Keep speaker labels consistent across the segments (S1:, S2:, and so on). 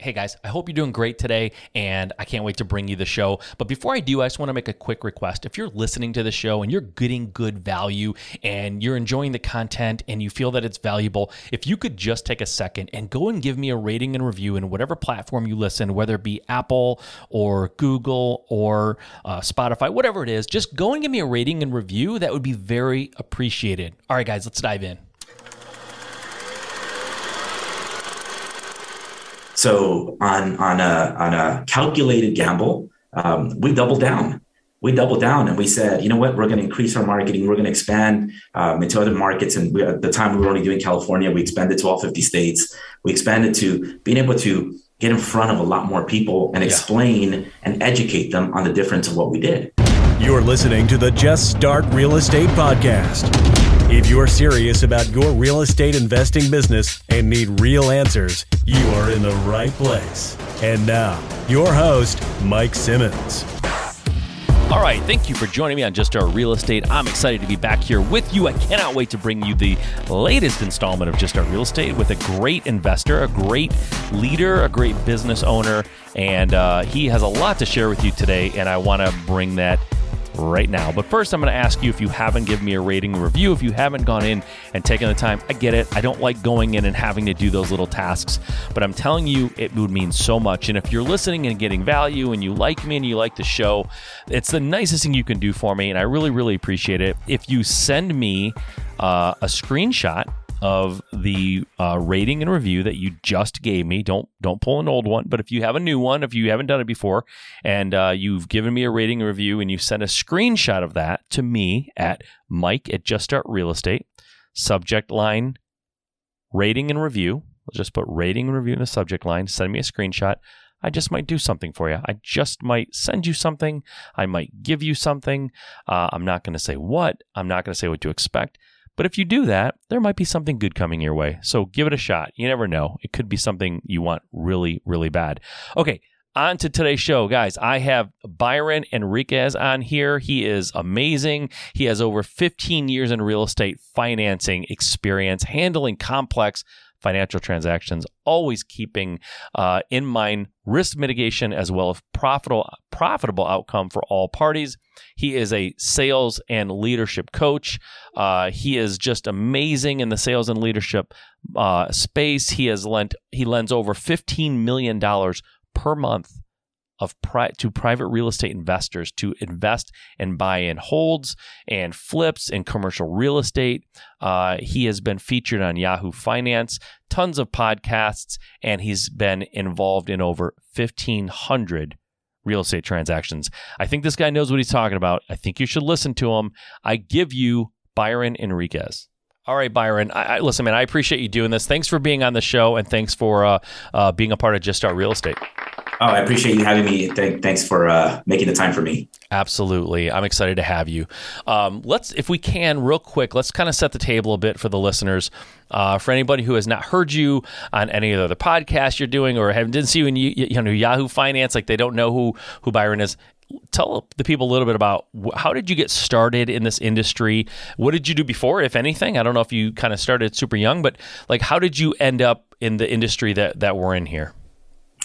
S1: Hey guys, I hope you're doing great today, and I can't wait to bring you the show. But before I do, I just want to make a quick request. If you're listening to the show and you're getting good value and you're enjoying the content and you feel that it's valuable, if you could just take a second and go and give me a rating and review in whatever platform you listen, whether it be Apple or Google or uh, Spotify, whatever it is, just go and give me a rating and review. That would be very appreciated. All right, guys, let's dive in.
S2: So on on a on a calculated gamble, um, we doubled down. We doubled down and we said, you know what, we're going to increase our marketing. We're going to expand um, into other markets. And we, at the time, we were only doing California. We expanded to all 50 states. We expanded to being able to get in front of a lot more people and explain yeah. and educate them on the difference of what we did.
S3: You're listening to the Just Start Real Estate Podcast. If you're serious about your real estate investing business and need real answers, you are in the right place. And now, your host, Mike Simmons.
S1: All right, thank you for joining me on Just Start Real Estate. I'm excited to be back here with you. I cannot wait to bring you the latest installment of Just Start Real Estate with a great investor, a great leader, a great business owner, and uh, he has a lot to share with you today. And I want to bring that right now. But first, I'm going to ask you if you haven't given me a rating review, if you haven't gone in and taken the time. I get it. I don't like going in and having to do those little tasks, but I'm telling you, it would mean so much. And if you're listening and getting value and you like me and you like the show, it's the nicest thing you can do for me. And I really, really appreciate it. If you send me uh, a screenshot of the uh, rating and review that you just gave me. Don't don't pull an old one, but if you have a new one, if you haven't done it before, and uh, you've given me a rating and review, and you send a screenshot of that to me at Mike at Just Start Real Estate, subject line rating and review. Let's just put rating and review in the subject line. Send me a screenshot. I just might do something for you. I just might send you something. I might give you something. Uh, I'm not going to say what. I'm not going to say what to expect. But if you do that, there might be something good coming your way. So give it a shot. You never know. It could be something you want really, really bad. Okay, on to today's show, guys. I have Byron Enriquez on here. He is amazing. He has over 15 years in real estate financing experience, handling complex financial transactions, always keeping uh, in mind risk mitigation as well as profitable profitable outcome for all parties. He is a sales and leadership coach. Uh, he is just amazing in the sales and leadership uh, space. He has lent he lends over fifteen million dollars per month of pri- to private real estate investors to invest and buy in holds and flips in commercial real estate. Uh, he has been featured on Yahoo Finance, tons of podcasts, and he's been involved in over 1,500 real estate transactions. I think this guy knows what he's talking about. I think you should listen to him. I give you Byron Enriquez. All right, Byron. I, I, listen, man. I appreciate you doing this. Thanks for being on the show, and thanks for uh, uh, being a part of Just Start Real Estate.
S2: Oh, I appreciate you having me. Th- thanks for uh, making the time for me.
S1: Absolutely. I'm excited to have you. Um, let's, if we can, real quick, let's kind of set the table a bit for the listeners. Uh, for anybody who has not heard you on any of the other podcasts you're doing or have, didn't see you in you know, Yahoo Finance, like they don't know who, who Byron is, tell the people a little bit about how did you get started in this industry? What did you do before, if anything? I don't know if you kind of started super young, but like how did you end up in the industry that, that we're in here?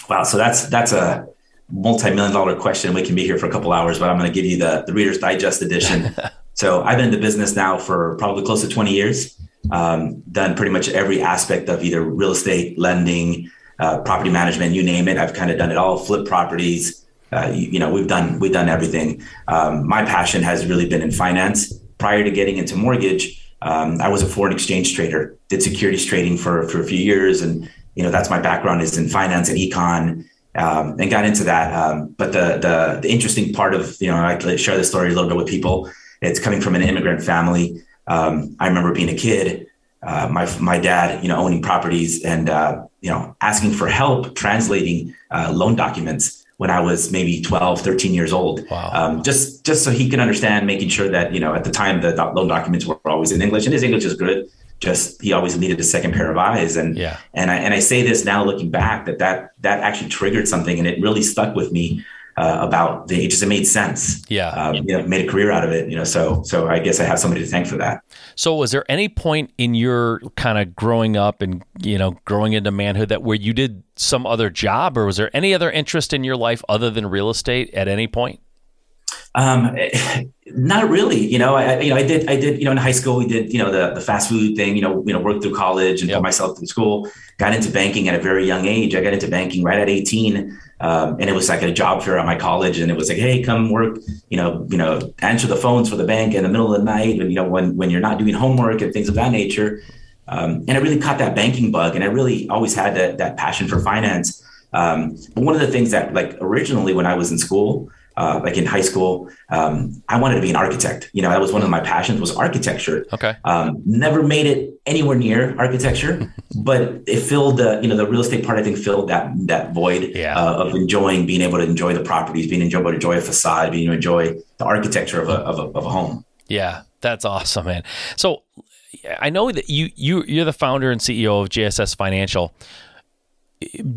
S2: Wow. So that's that's a multi-million dollar question. We can be here for a couple hours, but I'm going to give you the, the Reader's Digest edition. so I've been in the business now for probably close to 20 years. Um, done pretty much every aspect of either real estate, lending, uh, property management, you name it. I've kind of done it all. Flip properties. Uh, you, you, know, we've done we've done everything. Um, my passion has really been in finance. Prior to getting into mortgage, um, I was a foreign exchange trader. Did securities trading for for a few years, and you know that's my background is in finance and econ um, and got into that um, but the, the, the interesting part of you know i like share this story a little bit with people it's coming from an immigrant family um, i remember being a kid uh, my my dad you know owning properties and uh, you know asking for help translating uh, loan documents when I was maybe 12, 13 years old. Wow. Um, just just so he can understand, making sure that, you know, at the time the loan documents were always in English and his English is good just he always needed a second pair of eyes and yeah and I and I say this now looking back that that that actually triggered something and it really stuck with me uh, about the, it just it made sense.
S1: Yeah.
S2: Um, you know, made a career out of it, you know, so, so I guess I have somebody to thank for that.
S1: So was there any point in your kind of growing up and, you know, growing into manhood that where you did some other job or was there any other interest in your life other than real estate at any point?
S2: Um, not really. You know, I you know I did I did you know in high school we did you know the the fast food thing. You know, you know worked through college and yep. put myself through school. Got into banking at a very young age. I got into banking right at eighteen, um, and it was like a job fair at my college, and it was like, hey, come work. You know, you know, answer the phones for the bank in the middle of the night, and you know when when you're not doing homework and things of that nature. Um, and I really caught that banking bug, and I really always had that that passion for finance. Um, but one of the things that like originally when I was in school uh, like in high school, um, I wanted to be an architect. You know, that was one of my passions was architecture.
S1: Okay.
S2: Um, never made it anywhere near architecture, but it filled the, you know, the real estate part, I think filled that, that void
S1: yeah.
S2: uh, of enjoying, being able to enjoy the properties, being able to enjoy a facade, being able to enjoy the architecture of a, of a, of a home.
S1: Yeah. That's awesome, man. So I know that you, you, you're the founder and CEO of JSS Financial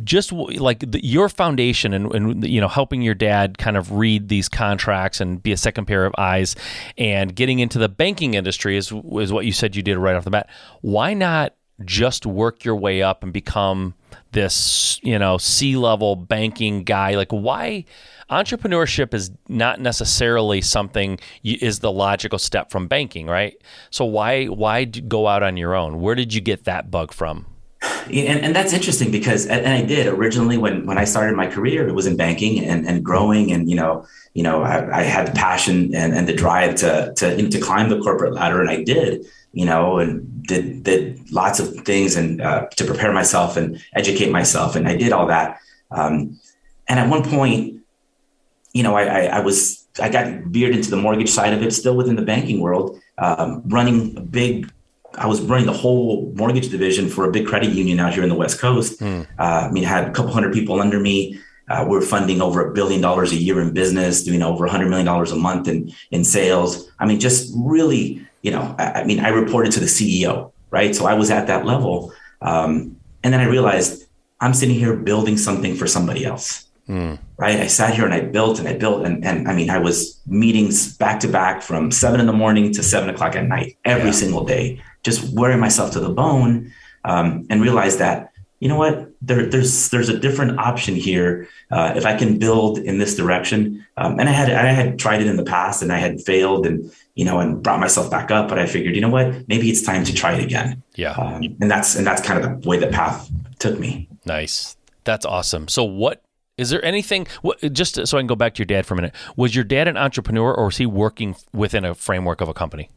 S1: just like the, your foundation and, and, you know helping your dad kind of read these contracts and be a second pair of eyes and getting into the banking industry is is what you said you did right off the bat. Why not just work your way up and become this you know C-level banking guy? Like why entrepreneurship is not necessarily something is the logical step from banking right? So why why go out on your own? Where did you get that bug from
S2: and, and that's interesting because and I did originally when when I started my career it was in banking and, and growing and you know you know I, I had the passion and, and the drive to to you know, to climb the corporate ladder and I did you know and did did lots of things and uh, to prepare myself and educate myself and I did all that. Um, and at one point you know I, I, I was I got veered into the mortgage side of it still within the banking world um, running a big I was running the whole mortgage division for a big credit union out here in the West Coast. Mm. Uh, I mean, I had a couple hundred people under me. Uh, we're funding over a billion dollars a year in business, doing over a hundred million dollars a month in in sales. I mean, just really, you know, I, I, mean, I reported to the CEO, right? So I was at that level, um, and then I realized I'm sitting here building something for somebody else. Mm. Right. I sat here and I built and I built and, and I mean I was meetings back to back from seven in the morning to seven o'clock at night every yeah. single day, just wearing myself to the bone, um, and realized that you know what there, there's there's a different option here uh, if I can build in this direction. Um, and I had I had tried it in the past and I had failed and you know and brought myself back up, but I figured you know what maybe it's time to try it again.
S1: Yeah. Um,
S2: and that's and that's kind of the way the path took me.
S1: Nice. That's awesome. So what is there anything, what, just so I can go back to your dad for a minute, was your dad an entrepreneur or was he working within a framework of a company?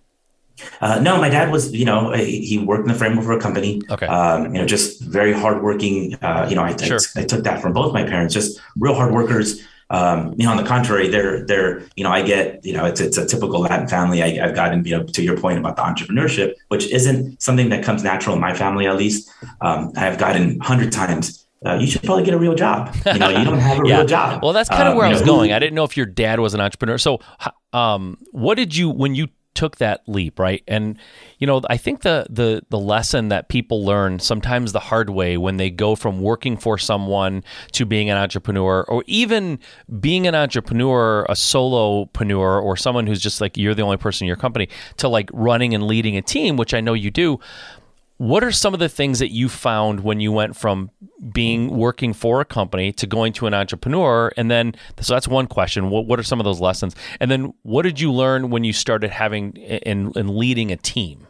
S2: Uh, no, my dad was, you know, he worked in the framework of a company.
S1: Okay.
S2: Um, you know, just very hardworking. Uh, you know, I, sure. I, I, took that from both my parents, just real hard workers. Um, you know, on the contrary, they're, they're, you know, I get, you know, it's, it's a typical Latin family. I, have gotten, you know, to your point about the entrepreneurship, which isn't something that comes natural in my family, at least. Um, I've gotten hundred times uh, you should probably get a real job. You know, you don't have a yeah. real job.
S1: Well, that's kind of where I was know, going. I didn't know if your dad was an entrepreneur. So, um, what did you when you took that leap, right? And you know, I think the the the lesson that people learn sometimes the hard way when they go from working for someone to being an entrepreneur, or even being an entrepreneur, a solopreneur, or someone who's just like you're the only person in your company, to like running and leading a team, which I know you do what are some of the things that you found when you went from being working for a company to going to an entrepreneur? And then, so that's one question. What, what are some of those lessons? And then, what did you learn when you started having and leading a team?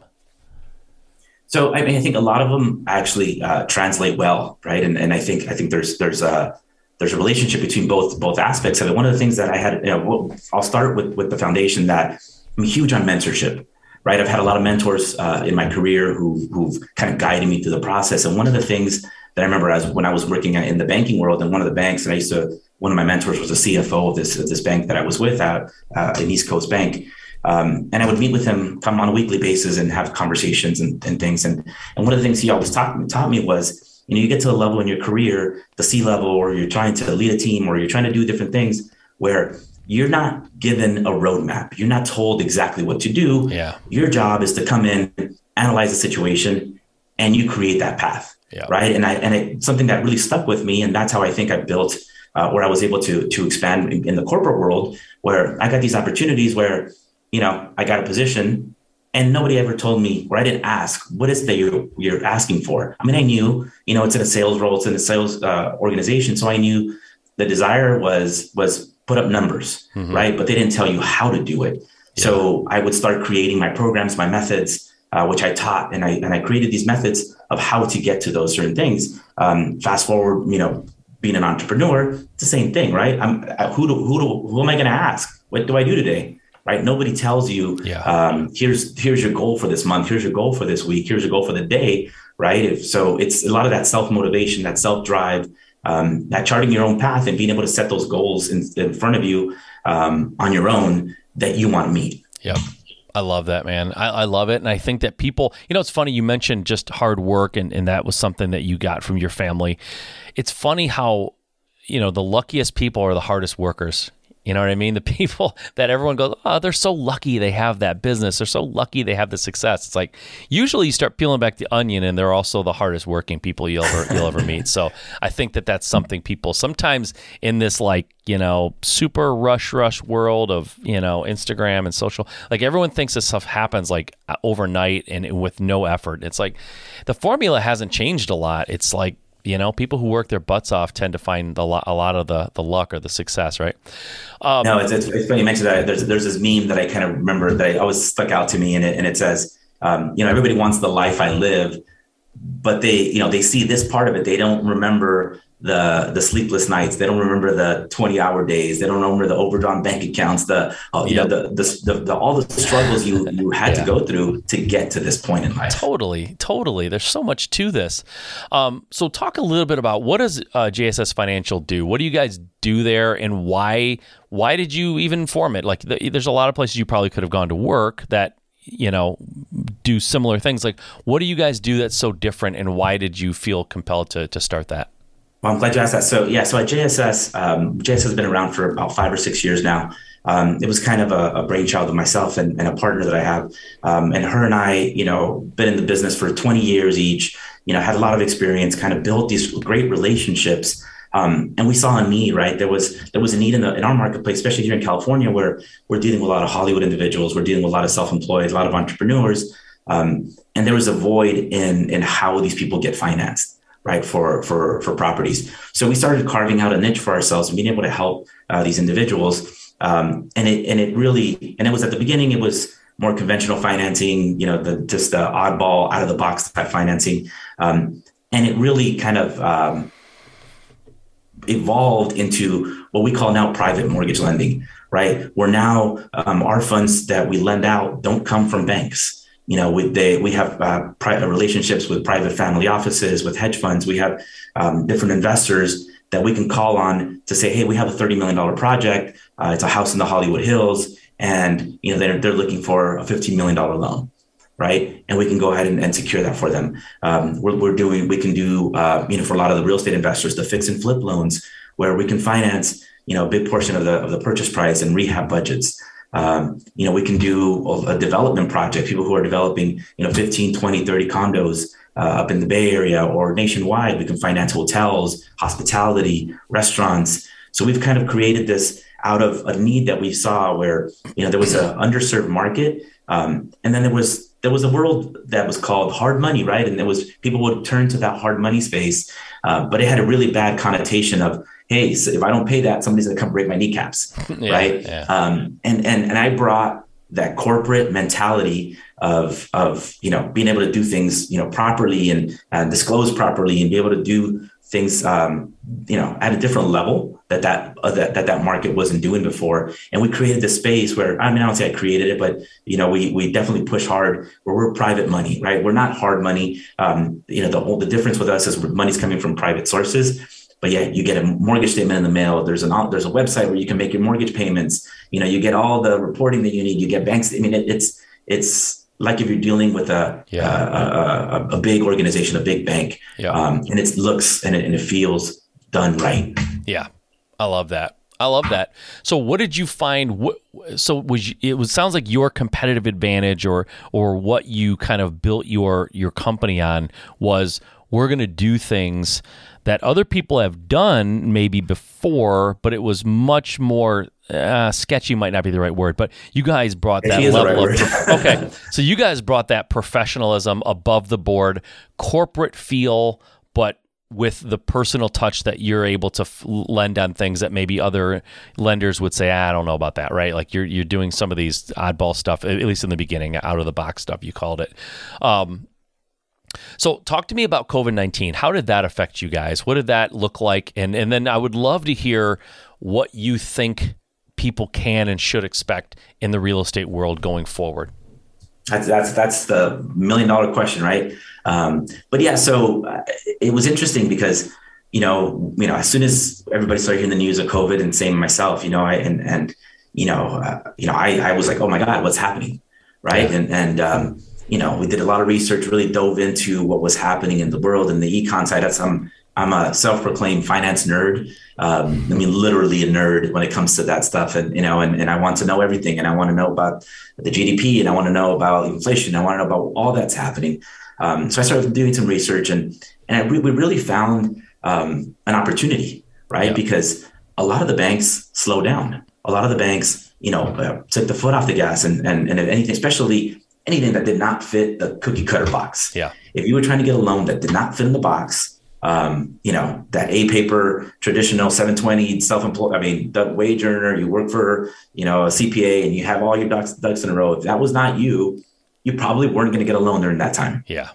S2: So, I mean, I think a lot of them actually uh, translate well, right? And and I think I think there's there's a there's a relationship between both both aspects of it. One of the things that I had, you know, I'll start with with the foundation that I'm huge on mentorship right? I've had a lot of mentors uh, in my career who, who've kind of guided me through the process. And one of the things that I remember as when I was working in the banking world, and one of the banks that I used to, one of my mentors was the CFO of this of this bank that I was with at uh, East Coast bank. Um, and I would meet with him come on a weekly basis and have conversations and, and things. And, and one of the things he always taught, taught me was, you know, you get to a level in your career, the C level, or you're trying to lead a team or you're trying to do different things where you're not given a roadmap. You're not told exactly what to do.
S1: Yeah.
S2: Your job is to come in, analyze the situation, and you create that path.
S1: Yeah.
S2: Right. And I and it's something that really stuck with me. And that's how I think I built uh, where I was able to to expand in, in the corporate world, where I got these opportunities where you know I got a position and nobody ever told me or i didn't ask what is that you're, you're asking for i mean i knew you know it's in a sales role it's in a sales uh, organization so i knew the desire was was put up numbers mm-hmm. right but they didn't tell you how to do it yeah. so i would start creating my programs my methods uh, which i taught and i and i created these methods of how to get to those certain things um, fast forward you know being an entrepreneur it's the same thing right i'm uh, who do, who do, who am i going to ask what do i do today right? Nobody tells you, yeah. um, here's here's your goal for this month, here's your goal for this week, here's your goal for the day, right? If, so it's a lot of that self motivation, that self drive, um, that charting your own path, and being able to set those goals in, in front of you um, on your own that you want to meet.
S1: Yep. I love that, man. I, I, love it. And I think that people, you know, it's funny you mentioned just hard work and, and that was something that you got from your family. It's funny how, you know, the luckiest people are the hardest workers. You know what I mean? The people that everyone goes, oh, they're so lucky they have that business. They're so lucky they have the success. It's like usually you start peeling back the onion, and they're also the hardest working people you'll ever you'll ever meet. So I think that that's something people sometimes in this like you know super rush rush world of you know Instagram and social, like everyone thinks this stuff happens like uh, overnight and with no effort. It's like the formula hasn't changed a lot. It's like you know, people who work their butts off tend to find a lot, a lot of the, the luck or the success, right?
S2: Um, no, it's, it's, it's, funny you mentioned that. There's, there's this meme that I kind of remember that I always stuck out to me, and it, and it says, um, you know, everybody wants the life I live, but they, you know, they see this part of it. They don't remember the the sleepless nights. They don't remember the 20 hour days. They don't remember the overdrawn bank accounts. The uh, you yep. know the, the, the, the, all the struggles you you had yeah. to go through to get to this point in life.
S1: Totally, totally. There's so much to this. Um, so talk a little bit about what does uh, JSS Financial do? What do you guys do there, and why why did you even form it? Like the, there's a lot of places you probably could have gone to work that you know do similar things like what do you guys do that's so different and why did you feel compelled to, to start that
S2: well, I'm glad you asked that. So yeah, so at JSS, um, JSS has been around for about five or six years now. Um, it was kind of a, a brainchild of myself and, and, a partner that I have. Um, and her and I, you know, been in the business for 20 years each, you know, had a lot of experience, kind of built these great relationships. Um, and we saw a need, right? There was there was a need in the in our marketplace, especially here in California, where we're dealing with a lot of Hollywood individuals, we're dealing with a lot of self-employed, a lot of entrepreneurs, um, and there was a void in in how these people get financed right for for for properties. So we started carving out a niche for ourselves and being able to help uh, these individuals um, and it and it really and it was at the beginning it was more conventional financing you know the just the oddball out of the box type financing um, and it really kind of um, evolved into what we call now private mortgage lending right? Where now um, our funds that we lend out don't come from banks you know, we they we have uh, pri- relationships with private family offices, with hedge funds. We have um, different investors that we can call on to say, hey, we have a thirty million dollar project. Uh, it's a house in the Hollywood Hills, and you know they're they're looking for a fifteen million dollar loan, right? And we can go ahead and, and secure that for them. Um, we're, we're doing we can do uh, you know for a lot of the real estate investors the fix and flip loans where we can finance you know a big portion of the of the purchase price and rehab budgets. Um, you know, we can do a development project, people who are developing, you know, 15, 20, 30 condos uh, up in the Bay Area or nationwide. We can finance hotels, hospitality, restaurants. So we've kind of created this out of a need that we saw where, you know, there was an underserved market. Um, and then there was there was a world that was called hard money, right? And there was people would turn to that hard money space, uh, but it had a really bad connotation of hey, so if I don't pay that, somebody's gonna come break my kneecaps, yeah, right? Yeah. Um, and and and I brought that corporate mentality of of you know being able to do things you know properly and uh, disclose properly and be able to do things um, you know at a different level that that, uh, that that that market wasn't doing before and we created this space where i mean i don't say i created it but you know we we definitely push hard where we're private money right we're not hard money um, you know the the difference with us is money's coming from private sources but yeah, you get a mortgage statement in the mail. There's an there's a website where you can make your mortgage payments. You know, you get all the reporting that you need. You get banks. I mean, it, it's it's like if you're dealing with a yeah. a, a, a, big organization, a big bank, yeah. um, and it looks and it, and it feels done right.
S1: Yeah, I love that. I love that. So, what did you find? What, so, was you, it was sounds like your competitive advantage, or or what you kind of built your your company on was we're going to do things that other people have done maybe before, but it was much more uh, sketchy. Might not be the right word, but you guys brought that level
S2: right
S1: of okay. So you guys brought that professionalism above the board, corporate feel, but with the personal touch that you're able to f- lend on things that maybe other lenders would say, ah, I don't know about that, right? Like you're you're doing some of these oddball stuff, at least in the beginning, out of the box stuff you called it. Um, so talk to me about COVID nineteen. How did that affect you guys? What did that look like? And and then I would love to hear what you think people can and should expect in the real estate world going forward.
S2: That's that's that's the million dollar question, right? Um, but yeah, so uh, it was interesting because you know, you know, as soon as everybody started hearing the news of COVID, and same myself, you know, I and and you know, uh, you know, I I was like, oh my god, what's happening, right? Yeah. And and um, you know, we did a lot of research, really dove into what was happening in the world and the econ side. That's I'm I'm a self-proclaimed finance nerd. Um, I mean, literally a nerd when it comes to that stuff. And, you know, and, and I want to know everything and I want to know about the GDP and I want to know about inflation. I want to know about all that's happening. Um, so I started doing some research and, and we, we really found um, an opportunity, right? Yeah. Because a lot of the banks slow down. A lot of the banks, you know, uh, took the foot off the gas and, and, and if anything, especially anything that did not fit the cookie cutter box.
S1: Yeah.
S2: If you were trying to get a loan that did not fit in the box, um, you know, that A paper, traditional 720 self-employed, I mean, the wage earner, you work for, you know, a CPA and you have all your ducks, ducks in a row. If that was not you, you probably weren't going to get a loan during that time.
S1: Yeah.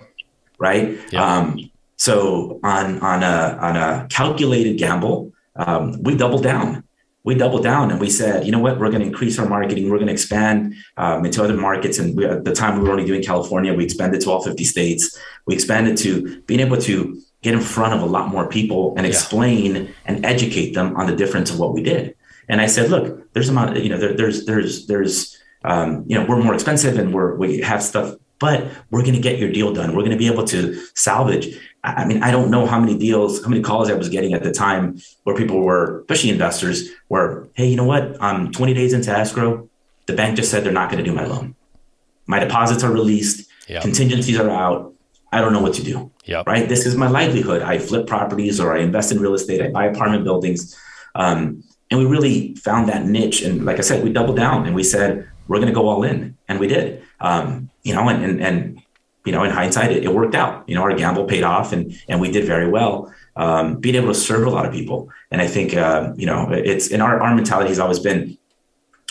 S2: Right.
S1: Yeah.
S2: Um, so on, on a, on a calculated gamble, um, we doubled down. We doubled down and we said, you know what, we're going to increase our marketing. We're going to expand um, into other markets. And we, at the time we were only doing California, we expanded to all 50 states. We expanded to being able to get in front of a lot more people and explain yeah. and educate them on the difference of what we did. And I said, look, there's amount, you know, there, there's, there's, there's, um, you know, we're more expensive and we're, we have stuff, but we're going to get your deal done. We're going to be able to salvage. I mean, I don't know how many deals, how many calls I was getting at the time where people were, especially investors, were, hey, you know what? I'm 20 days into escrow. The bank just said they're not going to do my loan. My deposits are released. Yep. Contingencies are out. I don't know what to do.
S1: Yep.
S2: Right. This is my livelihood. I flip properties or I invest in real estate. I buy apartment buildings. Um, and we really found that niche. And like I said, we doubled down and we said, we're going to go all in. And we did. Um, you know, and, and, and, you know, in hindsight, it, it, worked out. You know, our gamble paid off and, and we did very well. Um, being able to serve a lot of people. And I think, uh, you know, it's in our, our mentality has always been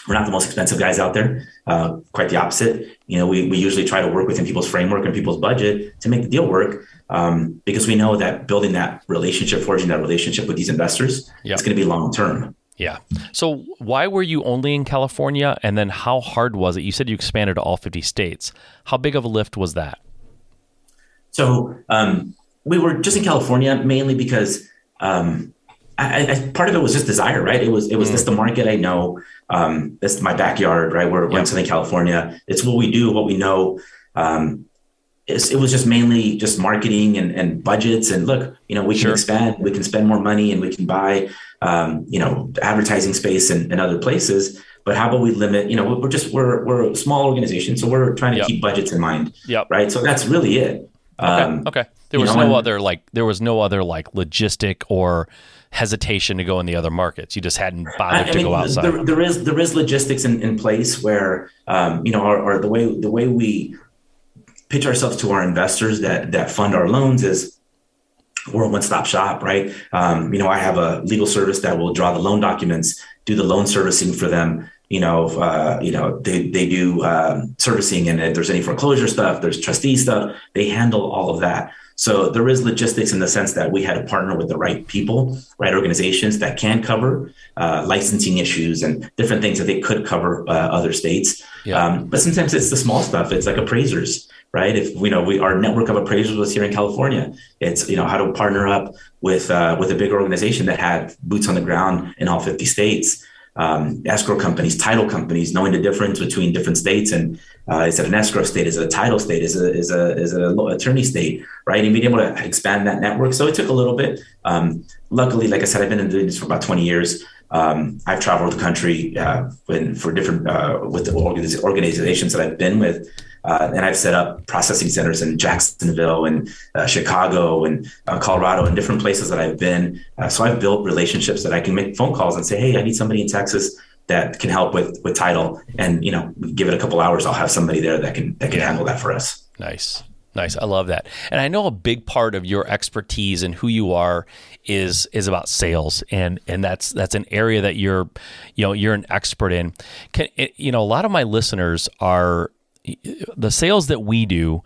S2: we're not the most expensive guys out there. Uh, quite the opposite. You know, we, we usually try to work within people's framework and people's budget to make the deal work um, because we know that building that relationship, forging that relationship with these investors, yep. is going to be long term.
S1: Yeah. So why were you only in California, and then how hard was it? You said you expanded to all 50 states. How big of a lift was that?
S2: So um, we were just in California mainly because um, I, I, part of it was just desire, right? It was it was mm. just the market I know. Um, this is my backyard, right? We're, yep. in Southern California. It's what we do, what we know. Um, it was just mainly just marketing and, and budgets. And look, you know, we sure. can expand, we can spend more money, and we can buy, um, you know, advertising space and, in, other places. But how about we limit? You know, we're just we're we're a small organization, so we're trying to yep. keep budgets in mind.
S1: Yep.
S2: Right. So that's really it.
S1: Okay. Um, okay. There was know, no and, other like there was no other like logistic or hesitation to go in the other markets. You just hadn't bothered I, I to mean, go outside.
S2: There, there is there is logistics in, in place where um, you know, or, or the way the way we pitch ourselves to our investors that that fund our loans is we're a one-stop shop, right? Um, you know, I have a legal service that will draw the loan documents, do the loan servicing for them. You know, uh, you know, they they do um, servicing, and if there's any foreclosure stuff, there's trustee stuff. They handle all of that. So there is logistics in the sense that we had to partner with the right people, right organizations that can cover uh, licensing issues and different things that they could cover uh, other states. Yeah. Um, but sometimes it's the small stuff. It's like appraisers, right? If you know we our network of appraisers was here in California, it's you know how to partner up with uh, with a big organization that had boots on the ground in all 50 states um, escrow companies, title companies, knowing the difference between different states and uh, is it an escrow state, is it a title state, is it is a is it a attorney state, right? And being able to expand that network. So it took a little bit. Um, luckily, like I said, I've been doing this for about 20 years. Um, I've traveled the country uh, for different uh, with the organizations that I've been with. Uh, and I've set up processing centers in Jacksonville and uh, Chicago and uh, Colorado and different places that I've been. Uh, so I've built relationships that I can make phone calls and say, "Hey, I need somebody in Texas." That can help with with title, and you know, give it a couple hours. I'll have somebody there that can that can handle that for us.
S1: Nice. Nice. I love that. And I know a big part of your expertise and who you are is is about sales and and that's that's an area that you're you know you're an expert in. Can, you know a lot of my listeners are the sales that we do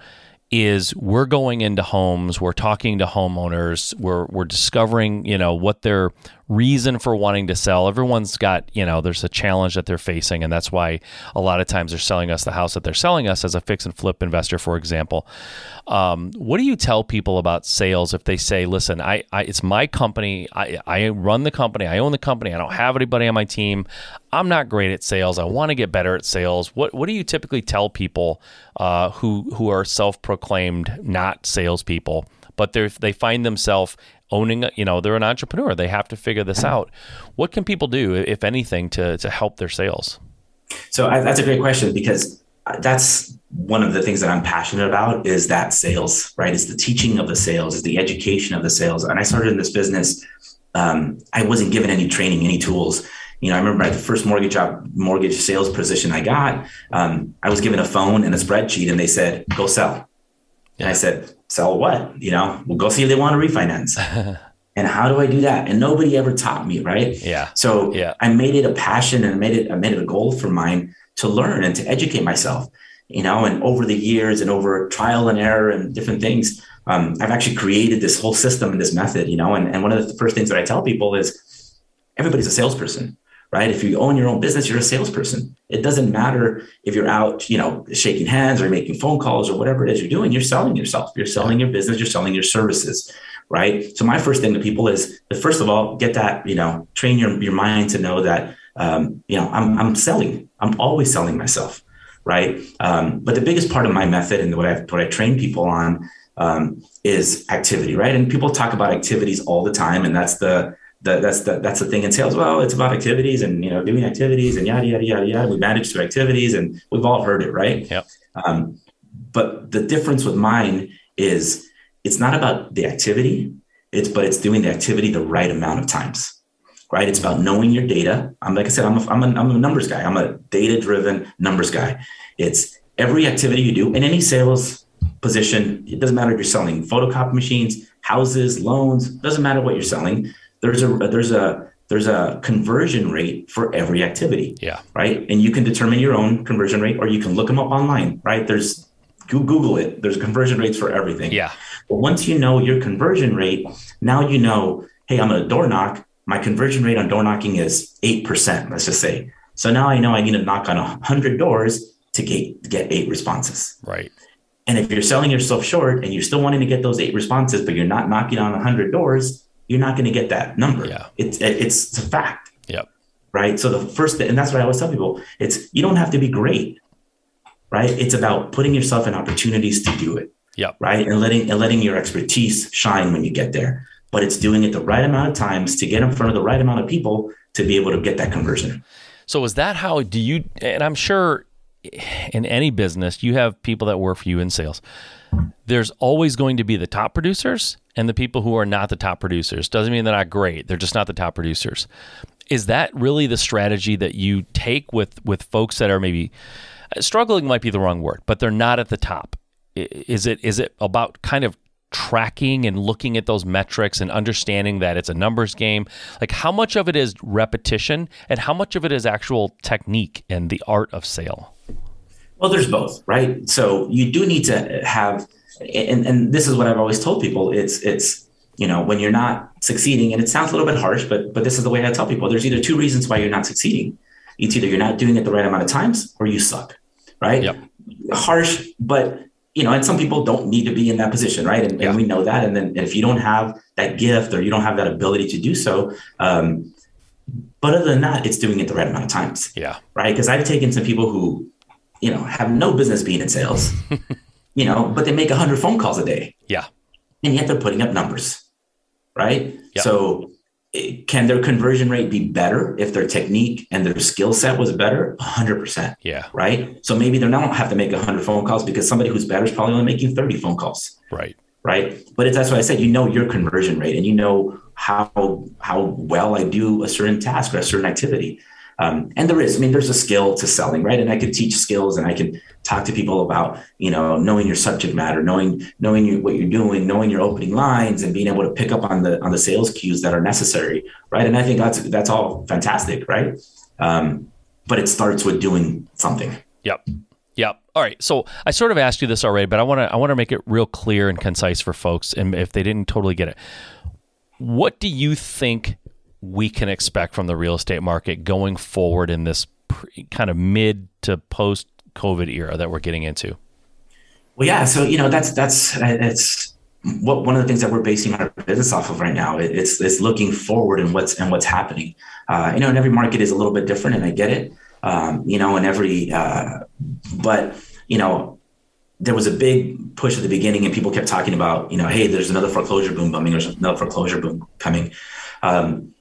S1: is we're going into homes, we're talking to homeowners, we're we're discovering, you know, what their reason for wanting to sell. Everyone's got, you know, there's a challenge that they're facing and that's why a lot of times they're selling us the house that they're selling us as a fix and flip investor, for example. Um, what do you tell people about sales if they say, "Listen, I, I it's my company. I I run the company. I own the company. I don't have anybody on my team. I'm not great at sales. I want to get better at sales." What what do you typically tell people uh, who who are self-proclaimed not salespeople, but they find themselves owning you know they're an entrepreneur they have to figure this out what can people do if anything to to help their sales
S2: so I, that's a great question because that's one of the things that I'm passionate about is that sales, right? It's the teaching of the sales, is the education of the sales. And I started in this business. Um, I wasn't given any training, any tools. You know, I remember at the first mortgage job, mortgage sales position I got, um, I was given a phone and a spreadsheet, and they said, "Go sell." Yeah. And I said, "Sell what?" You know, we'll go see if they want to refinance. and how do I do that? And nobody ever taught me, right?
S1: Yeah.
S2: So yeah. I made it a passion and I made it I made it a goal for mine to learn and to educate myself you know and over the years and over trial and error and different things um, i've actually created this whole system and this method you know and, and one of the first things that i tell people is everybody's a salesperson right? If you own your own business you're a salesperson. It doesn't matter if you're out you know shaking hands or making phone calls or whatever it is you're doing you're selling yourself. You're selling your business you're selling your services right? So my first thing to people is first of all get that you know train your, your mind to know that um, you know I'm, I'm selling. I'm always selling myself right? Um, but the biggest part of my method and what I what I train people on um, is activity, right? And people talk about activities all the time, and that's the the, that's the that's the thing in sales. Well, it's about activities and you know doing activities and yada yada yada yada. We manage through activities, and we've all heard it, right?
S1: Yep.
S2: Um, but the difference with mine is it's not about the activity, it's but it's doing the activity the right amount of times right? It's about knowing your data. I'm like I said, I'm a, I'm a, I'm a numbers guy. I'm a data driven numbers guy. It's every activity you do in any sales position. It doesn't matter if you're selling photocopy machines, houses, loans. Doesn't matter what you're selling. There's a there's a there's a conversion rate for every activity.
S1: Yeah.
S2: Right. And you can determine your own conversion rate, or you can look them up online. Right. There's Google it. There's conversion rates for everything.
S1: Yeah.
S2: But once you know your conversion rate, now you know, hey, I'm to door knock my conversion rate on door knocking is 8%, let's just say. So now I know I need to knock on 100 doors to get, get eight responses.
S1: Right.
S2: And if you're selling yourself short and you're still wanting to get those eight responses, but you're not knocking on 100 doors, you're not going to get that number.
S1: Yeah.
S2: It's, it's, a fact.
S1: Yep.
S2: Right. So the first, and that's what I always tell people it's, you don't have to be great. Right. It's about putting yourself in opportunities to do it.
S1: Yep.
S2: Right. And letting, and letting your expertise shine when you get there but it's doing it the right amount of times to get in front of the right amount of people to be able to get that conversion.
S1: So is that how do you and I'm sure in any business you have people that work for you in sales. There's always going to be the top producers and the people who are not the top producers. Doesn't mean they're not great. They're just not the top producers. Is that really the strategy that you take with with folks that are maybe uh, struggling might be the wrong word, but they're not at the top? Is it is it about kind of tracking and looking at those metrics and understanding that it's a numbers game? Like, how much of it is repetition and how much of it is actual technique and the art of sale?
S2: Well, there's both, right? So you do need to have, and, and this is what I've always told people it's, it's, you know, when you're not succeeding, and it sounds a little bit harsh, but but this is the way I tell people. There's either two reasons why you're not succeeding. It's either you're not doing it the right amount of times or you suck, right?
S1: Yep.
S2: Harsh, but you know, and some people don't need to be in that position, right? And, yeah. and we know that. And then and if you don't have that gift or you don't have that ability to do so, um, but other than that, it's doing it the right amount of times.
S1: Yeah.
S2: Right. Because I've taken some people who, you know, have no business being in sales, you know, but they make 100 phone calls a day.
S1: Yeah.
S2: And yet they're putting up numbers. Right. So eh, can their conversion rate be better if their technique and their skill set was better 100%
S1: yeah
S2: right so maybe they don't have to make 100 phone calls because somebody who's better is probably only making 30 phone calls
S1: right
S2: right but it's that's why i said you know your conversion rate and you know how how well i do a certain task or a certain activity um, and there is, I mean, there's a skill to selling, right? And I can teach skills, and I can talk to people about, you know, knowing your subject matter, knowing knowing you, what you're doing, knowing your opening lines, and being able to pick up on the on the sales cues that are necessary, right? And I think that's that's all fantastic, right? Um, but it starts with doing something.
S1: Yep. Yep. All right. So I sort of asked you this already, but I want to I want to make it real clear and concise for folks, and if they didn't totally get it, what do you think we can expect from the real estate market going forward in this pre, kind of mid to post COVID era that we're getting into?
S2: Well, yeah. So you know that's that's it's what one of the things that we're basing our business off of right now. It's it's looking forward and what's and what's happening. Uh, you know, and every market is a little bit different, and I get it. Um, you know, and every uh, but you know there was a big push at the beginning and people kept talking about, you know, hey, there's another foreclosure boom coming, there's another foreclosure boom coming. Um,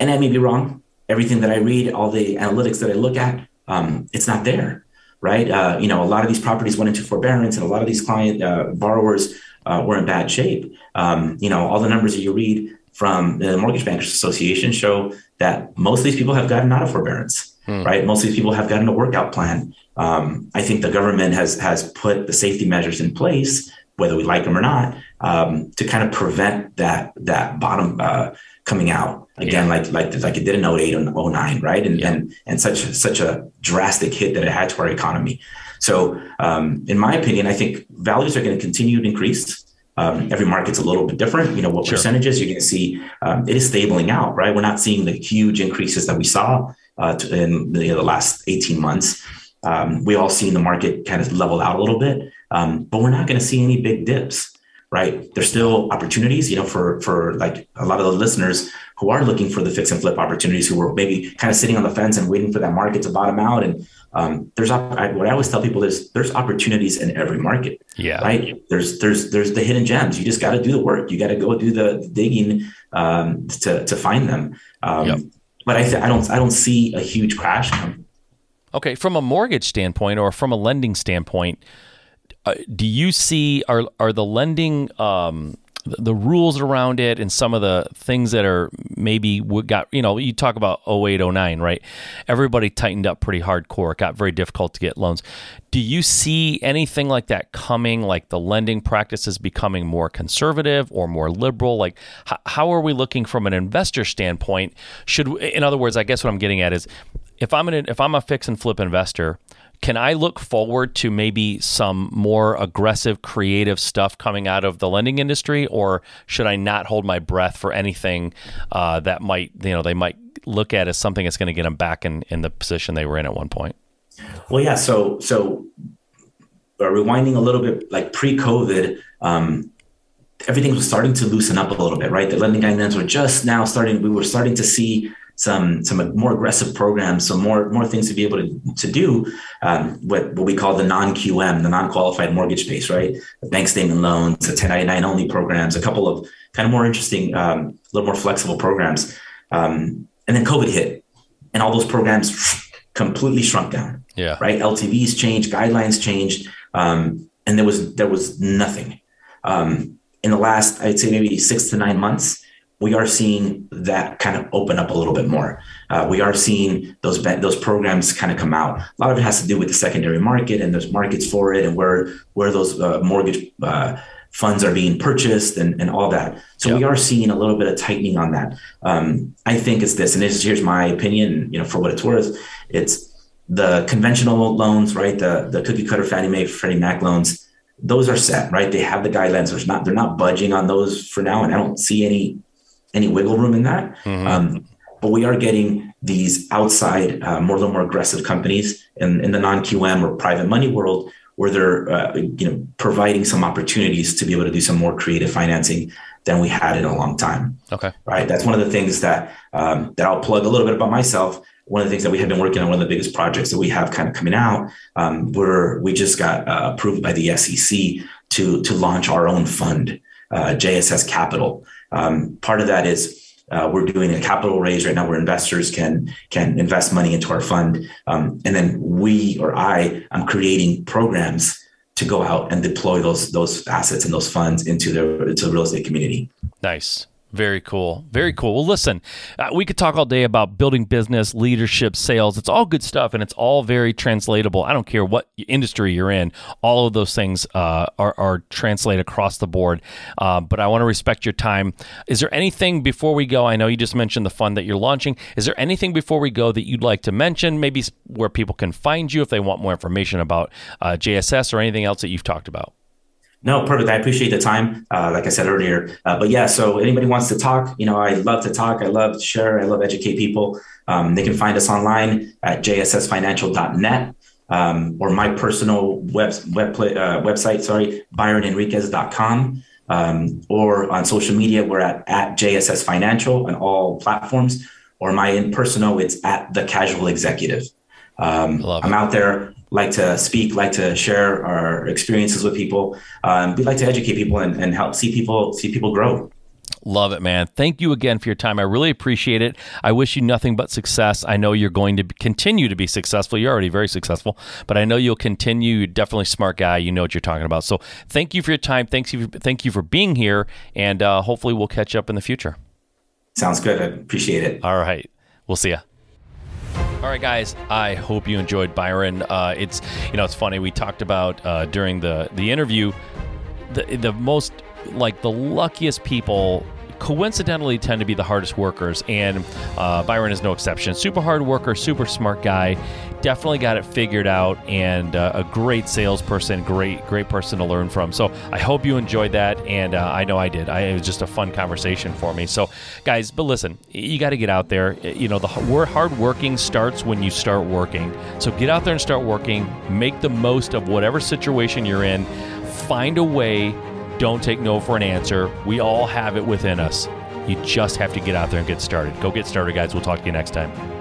S2: and I may be wrong. Everything that I read, all the analytics that I look at, um, it's not there, right? Uh, you know, a lot of these properties went into forbearance, and a lot of these client uh, borrowers uh, were in bad shape. Um, you know, all the numbers that you read from the Mortgage Bankers Association show that most of these people have gotten out of forbearance, hmm. right? Most of these people have gotten a workout plan. Um, I think the government has has put the safety measures in place, whether we like them or not, um, to kind of prevent that that bottom uh, coming out again, yeah. like like like it did in 08 and 09, right? And yeah. and and such such a drastic hit that it had to our economy. So, um, in my opinion, I think values are going to continue to increase. Um, every market's a little bit different. You know what sure. percentages you're going to see. Um, it is stabling out, right? We're not seeing the huge increases that we saw uh, in the, you know, the, last 18 months. Um, we all seen the market kind of level out a little bit, um, but we're not going to see any big dips right? There's still opportunities, you know, for for like a lot of the listeners who are looking for the fix and flip opportunities, who are maybe kind of sitting on the fence and waiting for that market to bottom out. And um, there's I, what I always tell people is there's opportunities in every market.
S1: Yeah.
S2: Right. There's there's there's the hidden gems. You just got to do the work. You got to go do the digging um, to to find them. Um, yep. But I I don't I don't see a huge crash.
S1: Okay, from a mortgage standpoint or from a lending standpoint, uh, do you see are are the lending um, the rules around it and some of the things that are maybe got you know you talk about 08 09 right? Everybody tightened up pretty hardcore. It got very difficult to get loans. Do you see anything like that coming like the lending practices becoming more conservative or more liberal? Like h- how are we looking from an investor standpoint? Should in other words i guess what i'm getting at is if i'm an if i'm a fix and flip investor can I look forward to maybe some more aggressive, creative stuff coming out of the lending industry, or should I not hold my breath for anything uh, that might, you know, they might look at as something that's going to get them back in, in the position they were in at one point?
S2: Well, yeah. So, so uh, rewinding a little bit, like pre-COVID, um, everything was starting to loosen up a little bit, right? The lending guidelines were just now starting. We were starting to see some some more aggressive programs, some more more things to be able to to do um, what what we call the non QM, the non qualified mortgage space, right? The bank statement loans, the 1099 only programs, a couple of kind of more interesting, um, a little more flexible programs, um, and then COVID hit, and all those programs completely shrunk down.
S1: Yeah.
S2: Right. LTVs changed, guidelines changed, um, and there was there was nothing. Um, in the last, I'd say maybe six to nine months, we are seeing that kind of open up a little bit more. Uh, we are seeing those those programs kind of come out. A lot of it has to do with the secondary market and there's markets for it and where where those uh, mortgage uh, funds are being purchased and, and all that. So yep. we are seeing a little bit of tightening on that. Um, I think it's this, and this here's my opinion. You know, for what it's worth, it's the conventional loans, right? The the cookie cutter Fannie Mae, Freddie Mac loans. Those are set, right? They have the guidelines. There's not they're not budging on those for now, and I don't see any any wiggle room in that. Mm-hmm. Um, but we are getting these outside, uh, more little more aggressive companies in, in the non QM or private money world, where they're uh, you know providing some opportunities to be able to do some more creative financing than we had in a long time.
S1: Okay,
S2: right. That's one of the things that um, that I'll plug a little bit about myself. One of the things that we have been working on, one of the biggest projects that we have kind of coming out, um, we're we just got uh, approved by the SEC to to launch our own fund, uh, JSS Capital. Um, part of that is Uh, we're doing a capital raise right now where investors can can invest money into our fund, um, and then we or I am creating programs to go out and deploy those those assets and those funds into the into the real estate community.
S1: Nice. Very cool. Very cool. Well, listen, uh, we could talk all day about building business, leadership, sales. It's all good stuff and it's all very translatable. I don't care what industry you're in, all of those things uh, are, are translated across the board. Uh, but I want to respect your time. Is there anything before we go? I know you just mentioned the fund that you're launching. Is there anything before we go that you'd like to mention? Maybe where people can find you if they want more information about uh, JSS or anything else that you've talked about?
S2: No, perfect. I appreciate the time. Uh, like I said earlier, uh, but yeah. So anybody wants to talk, you know, I love to talk. I love to share. I love educate people. Um, they can find us online at jssfinancial.net um, or my personal web, web uh, website. Sorry, byronenriquez.com. Um, or on social media, we're at, at JSS Financial on all platforms. Or my personal, it's at the Casual Executive. Um, I'm out there like to speak, like to share our experiences with people. Um, we like to educate people and, and help see people see people grow.
S1: Love it, man. Thank you again for your time. I really appreciate it. I wish you nothing but success. I know you're going to continue to be successful. You're already very successful, but I know you'll continue. You're definitely a smart guy. You know what you're talking about. So thank you for your time. Thanks you. Thank you for being here, and uh, hopefully we'll catch up in the future.
S2: Sounds good. I appreciate it.
S1: All right. We'll see you. All right, guys. I hope you enjoyed Byron. Uh, it's you know it's funny we talked about uh, during the the interview the the most like the luckiest people coincidentally tend to be the hardest workers, and uh, Byron is no exception. Super hard worker, super smart guy, definitely got it figured out, and uh, a great salesperson, great great person to learn from. So I hope you enjoyed that, and uh, I know I did. I, it was just a fun conversation for me. So guys, but listen, you got to get out there. You know, the hard working starts when you start working. So get out there and start working. Make the most of whatever situation you're in. Find a way don't take no for an answer. We all have it within us. You just have to get out there and get started. Go get started, guys. We'll talk to you next time.